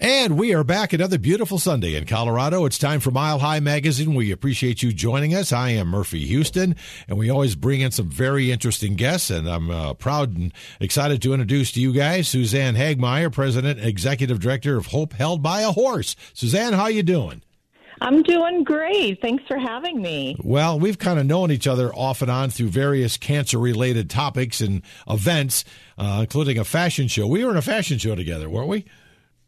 And we are back another beautiful Sunday in Colorado. It's time for Mile High Magazine. We appreciate you joining us. I am Murphy Houston, and we always bring in some very interesting guests. And I'm uh, proud and excited to introduce to you guys Suzanne Hagmeyer, President and Executive Director of Hope Held by a Horse. Suzanne, how you doing? I'm doing great. Thanks for having me. Well, we've kind of known each other off and on through various cancer related topics and events, uh, including a fashion show. We were in a fashion show together, weren't we?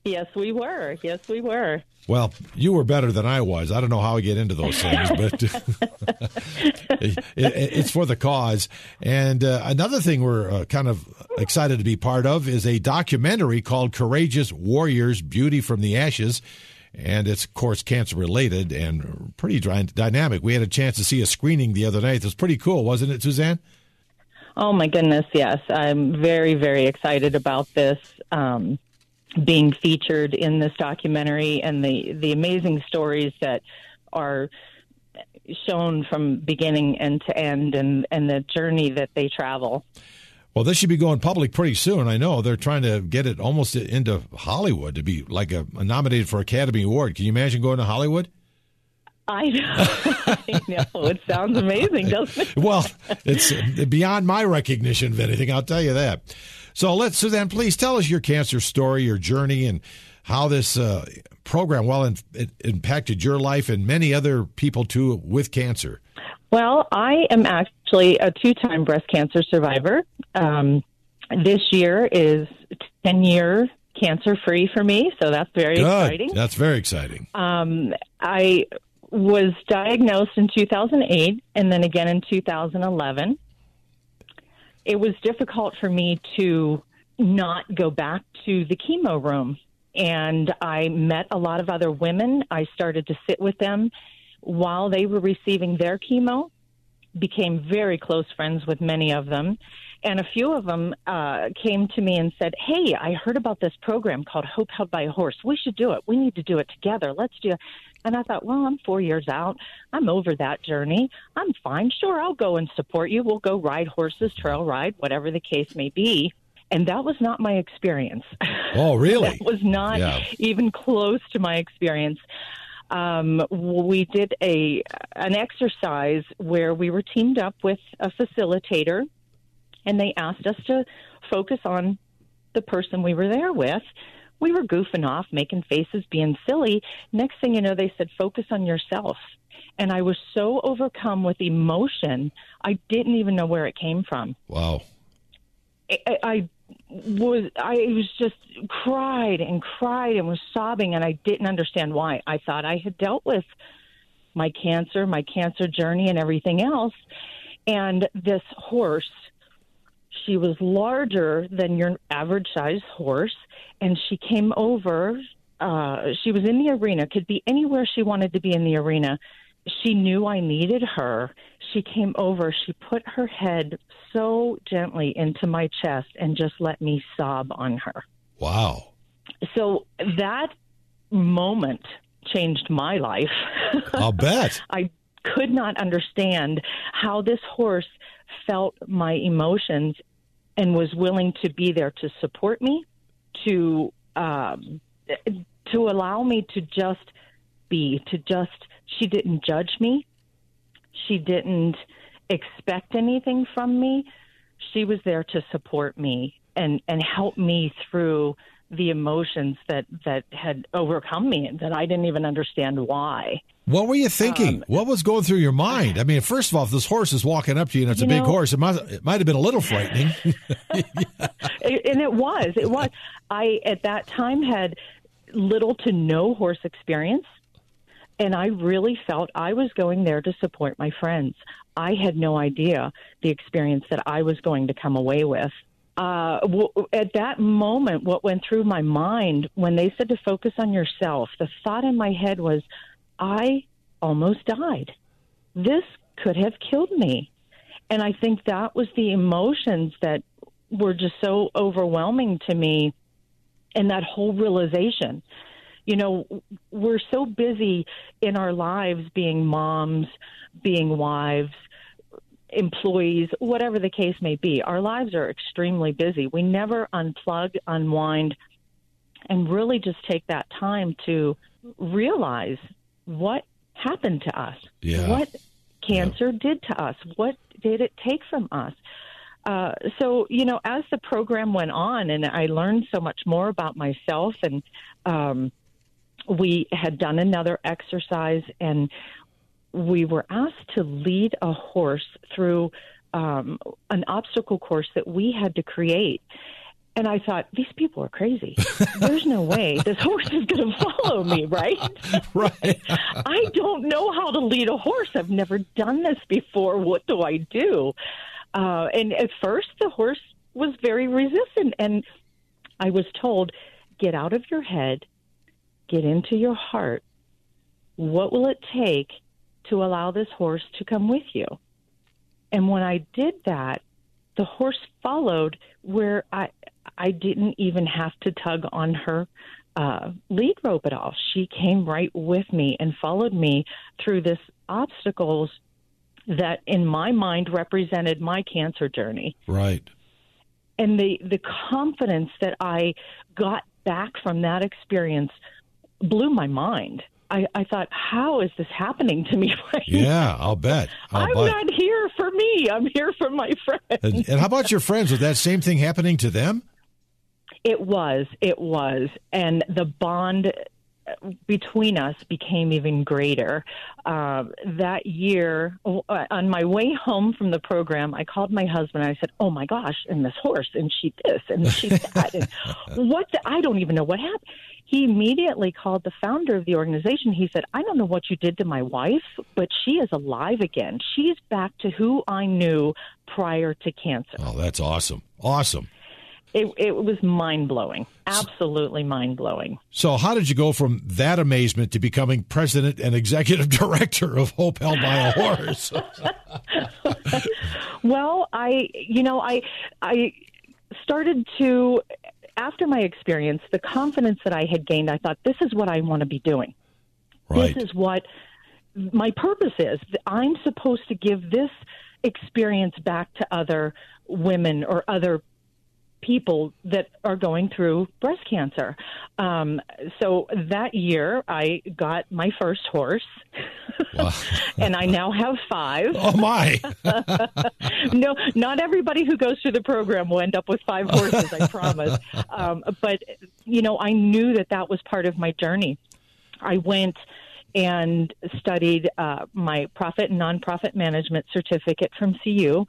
Yes, we were. Yes, we were. Well, you were better than I was. I don't know how I get into those things, but it, it, it's for the cause. And uh, another thing we're uh, kind of excited to be part of is a documentary called Courageous Warriors Beauty from the Ashes. And it's, of course, cancer related and pretty dynamic. We had a chance to see a screening the other night. It was pretty cool, wasn't it, Suzanne? Oh, my goodness, yes. I'm very, very excited about this. Um, being featured in this documentary and the the amazing stories that are shown from beginning end to end and and the journey that they travel. Well, this should be going public pretty soon. I know they're trying to get it almost into Hollywood to be like a, a nominated for Academy Award. Can you imagine going to Hollywood? I know. I know. It sounds amazing, doesn't it? well, it's beyond my recognition of anything. I'll tell you that. So let's, Suzanne, please tell us your cancer story, your journey, and how this uh, program well in, it impacted your life and many other people too with cancer. Well, I am actually a two-time breast cancer survivor. Um, this year is ten year cancer free for me, so that's very Good. exciting. That's very exciting. Um, I was diagnosed in 2008 and then again in 2011 it was difficult for me to not go back to the chemo room. And I met a lot of other women. I started to sit with them while they were receiving their chemo, became very close friends with many of them. And a few of them uh, came to me and said, Hey, I heard about this program called Hope Held by a Horse. We should do it. We need to do it together. Let's do it. And I thought, well, I'm four years out. I'm over that journey. I'm fine. Sure, I'll go and support you. We'll go ride horses, trail ride, whatever the case may be. And that was not my experience. Oh, really? that was not yeah. even close to my experience. Um, we did a an exercise where we were teamed up with a facilitator, and they asked us to focus on the person we were there with we were goofing off, making faces, being silly. Next thing you know, they said, focus on yourself. And I was so overcome with emotion, I didn't even know where it came from. Wow. I, I was I was just cried and cried and was sobbing and I didn't understand why. I thought I had dealt with my cancer, my cancer journey and everything else. And this horse, she was larger than your average size horse and she came over. Uh, she was in the arena, could be anywhere she wanted to be in the arena. She knew I needed her. She came over. She put her head so gently into my chest and just let me sob on her. Wow. So that moment changed my life. I'll bet. I could not understand how this horse felt my emotions and was willing to be there to support me, to um, to allow me to just be, to just. She didn't judge me. She didn't expect anything from me. She was there to support me and and help me through the emotions that that had overcome me and that I didn't even understand why. What were you thinking? Um, what was going through your mind? I mean, first of all, if this horse is walking up to you and it's a big know, horse, it might it might have been a little frightening. and it was. It was. I at that time had little to no horse experience, and I really felt I was going there to support my friends. I had no idea the experience that I was going to come away with. Uh, at that moment, what went through my mind when they said to focus on yourself, the thought in my head was, I almost died. This could have killed me. And I think that was the emotions that were just so overwhelming to me and that whole realization. You know, we're so busy in our lives being moms, being wives, employees, whatever the case may be. Our lives are extremely busy. We never unplug, unwind, and really just take that time to realize what happened to us, Yeah. what cancer did to us, what did it take from us. Uh, so, you know, as the program went on and I learned so much more about myself, and um, we had done another exercise, and we were asked to lead a horse through um, an obstacle course that we had to create. And I thought, these people are crazy. There's no way this horse is going to follow me, right? Right. I don't know how to lead a horse. I've never done this before. What do I do? Uh, and at first, the horse was very resistant. And I was told, get out of your head, get into your heart. What will it take to allow this horse to come with you? And when I did that, the horse followed where I I didn't even have to tug on her uh, lead rope at all. She came right with me and followed me through this obstacles that, in my mind, represented my cancer journey. Right. And the the confidence that I got back from that experience blew my mind. I, I thought, how is this happening to me right Yeah, I'll bet. I'm bet. not here for me. I'm here for my friends. And, and how about your friends? Was that same thing happening to them? It was. It was. And the bond between us became even greater. Uh, that year, uh, on my way home from the program, I called my husband. and I said, "Oh my gosh!" And this horse, and she this, and she that, and what? The, I don't even know what happened. He immediately called the founder of the organization. He said, "I don't know what you did to my wife, but she is alive again. She's back to who I knew prior to cancer." Oh, that's awesome. Awesome. It, it was mind blowing, absolutely mind blowing. So, how did you go from that amazement to becoming president and executive director of Hope Held by a Horse? Well, I, you know, I, I started to, after my experience, the confidence that I had gained, I thought, this is what I want to be doing. right. This is what my purpose is. I'm supposed to give this experience back to other women or other people that are going through breast cancer. Um, so that year, I got my first horse, Wow. and I now have five. Oh, my. no, not everybody who goes through the program will end up with five horses, I promise. Um, but, you know, I knew that that was part of my journey. I went and studied uh, my profit and nonprofit management certificate from CU.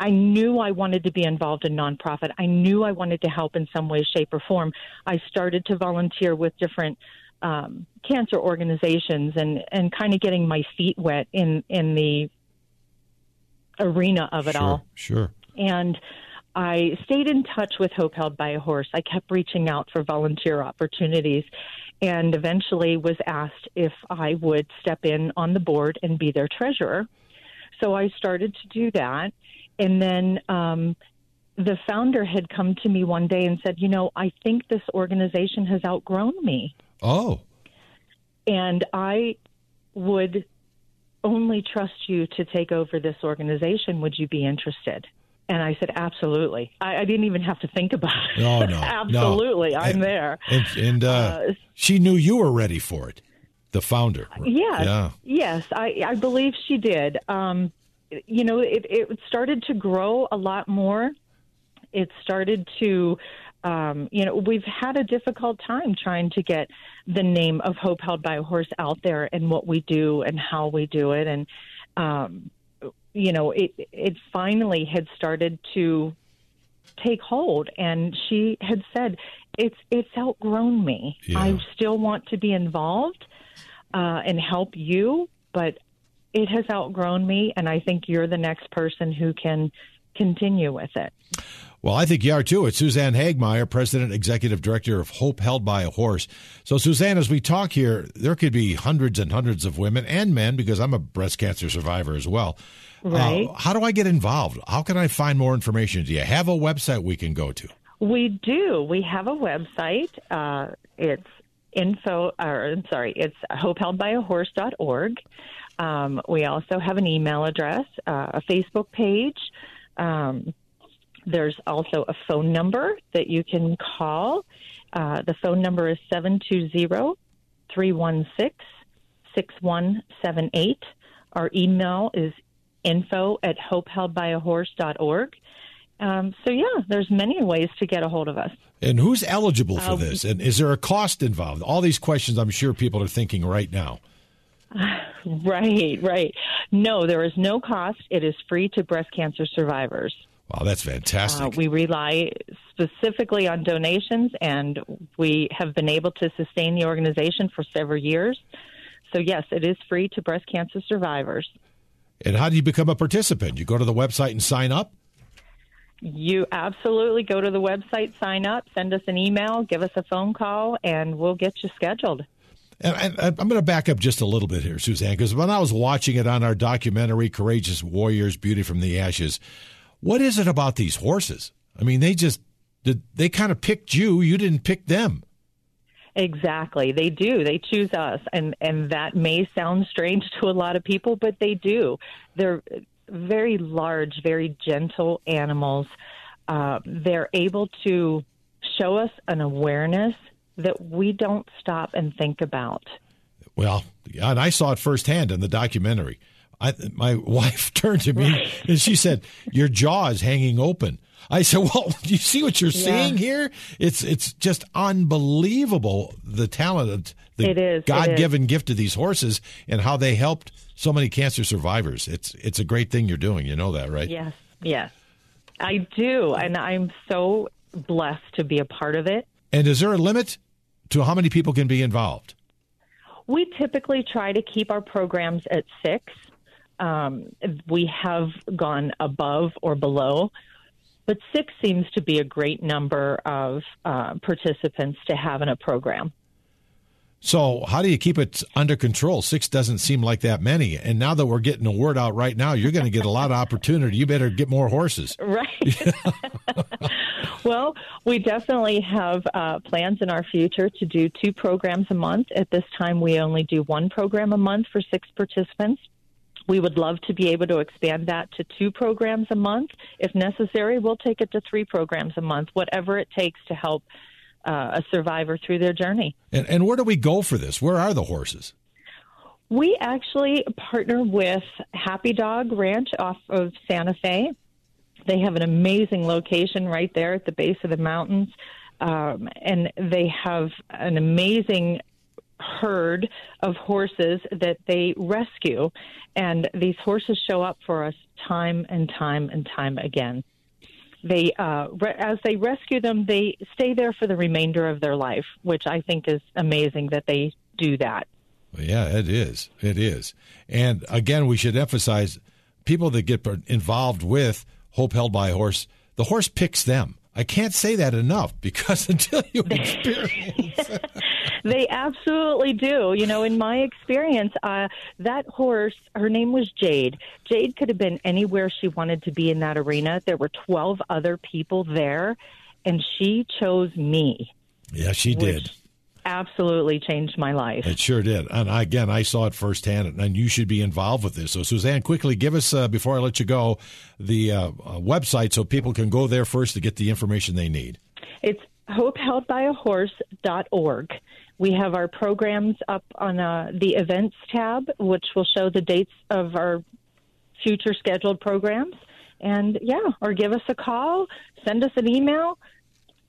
I knew I wanted to be involved in nonprofit. I knew I wanted to help in some way, shape, or form. I started to volunteer with different um, cancer organizations and, and kind of getting my feet wet in, in the arena of it sure, all. Sure. And I stayed in touch with Hope Held by a Horse. I kept reaching out for volunteer opportunities and eventually was asked if I would step in on the board and be their treasurer. So I started to do that. And then um, the founder had come to me one day and said, You know, I think this organization has outgrown me. Oh, And I would only trust you to take over this organization. Would you be interested? And I said, absolutely. I, I didn't even have to think about it. No, no, no. absolutely. I'm And- there. and, and uh, Uh, she knew you were ready for it, the founder. Yes, Yeah. yes, I, I believe she did. Um, you know, it, it started to grow a lot more. It started to, um, you know, we've had a difficult time trying to get the name of Hope Held by a Horse out there and what we do and how we do it. And, um, you know, it, it finally had started to take hold. And she had said, it's, it's outgrown me. Yeah. I still want to be involved uh, and help you, but it has outgrown me, and I think you're the next person who can continue with it. Well, I think you are too. It's Suzanne Hagmeyer, President, Executive Director of Hope Held by a Horse. So, Suzanne, as we talk here, there could be hundreds and hundreds of women and men, because I'm a breast cancer survivor as well. Right. Uh, how do I get involved? How can I find more information? Do you have a website we can go to? We do. We have a website. Uh, it's info, or I'm sorry, it's hopeheldbyahorse.org. Um, we also have an email address, uh, a Facebook page. Um, There's also a phone number that you can call. Uh, the phone number is 720 316 6178. Our email is info at hopeheldbyahorse.org. Um, so, yeah, there's many ways to get a hold of us. And who's eligible for uh, this? And is there a cost involved? All these questions I'm sure people are thinking right now. Right, right. No, there is no cost. It is free to breast cancer survivors. Wow, that's fantastic. Uh, we rely specifically on donations, and we have been able to sustain the organization for several years. So, yes, it is free to breast cancer survivors. And how do you become a participant? You go to the website and sign up? You absolutely go to the website, sign up, send us an email, give us a phone call, and we'll get you scheduled. And I, am going to back up just a little bit here, Suzanne, because when I was watching it on our documentary, Courageous Warriors Beauty from the Ashes, what is it about these horses? I mean, they just, they kind of picked you, you didn't pick them. Exactly. They do. They choose us. And, and that may sound strange to a lot of people, but they do. They're very large, very gentle animals. Uh, they're able to show us an awareness that we don't stop and think about. Well, and I saw it firsthand in the documentary. I, my wife turned to me and she said, "Your jaw is hanging open." I said, "Well, do you see what you're yeah. seeing here? It's it's just unbelievable the talent of the God-given gift of these horses and how they helped so many cancer survivors. It's it's a great thing you're doing. You know that, right? Yes, yes, I do, and I'm so blessed to be a part of it. And is there a limit to how many people can be involved? We typically try to keep our programs at six. Um, we have gone above or below, but six seems to be a great number of uh, participants to have in a program. So, how do you keep it under control? Six doesn't seem like that many. And now that we're getting the word out right now, you're going to get a lot of opportunity. You better get more horses. Right. well, we definitely have uh, plans in our future to do two programs a month. At this time, we only do one program a month for six participants. We would love to be able to expand that to two programs a month. If necessary, we'll take it to three programs a month, whatever it takes to help uh, a survivor through their journey. And, and where do we go for this? Where are the horses? We actually partner with Happy Dog Ranch off of Santa Fe. They have an amazing location right there at the base of the mountains. Um, and they have an amazing herd of horses that they rescue. And these horses show up for us time and time and time again they uh, re- as they rescue them, they stay there for the remainder of their life, which I think is amazing that they do that. Yeah, it is. It is. And again, we should emphasize people that get involved with Hope Held by a Horse, the horse picks them. I can't say that enough because until you experience they absolutely do. You know, in my experience, uh, that horse, her name was Jade. Jade could have been anywhere she wanted to be in that arena. There were 12 other people there, and she chose me. Yeah, she did absolutely changed my life. It sure did. And again, I saw it firsthand, and you should be involved with this. So, Suzanne, quickly give us, uh, before I let you go, the uh, uh, website so people can go there first to get the information they need. It's hopeheldbyahorse.org. We have our programs up on uh, the events tab, which will show the dates of our future scheduled programs. And yeah, or give us a call, send us an email,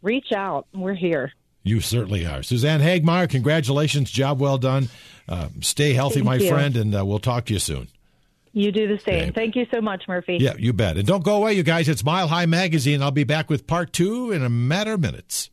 reach out. We're here. You certainly are. Suzanne Hagmeyer, congratulations. Job well done. Uh, stay healthy, Thank my you. friend, and uh, we'll talk to you soon. You do the same. Okay. Thank you so much, Murphy. Yeah, you bet. And don't go away, you guys. It's Mile High Magazine. I'll be back with part two in a matter of minutes.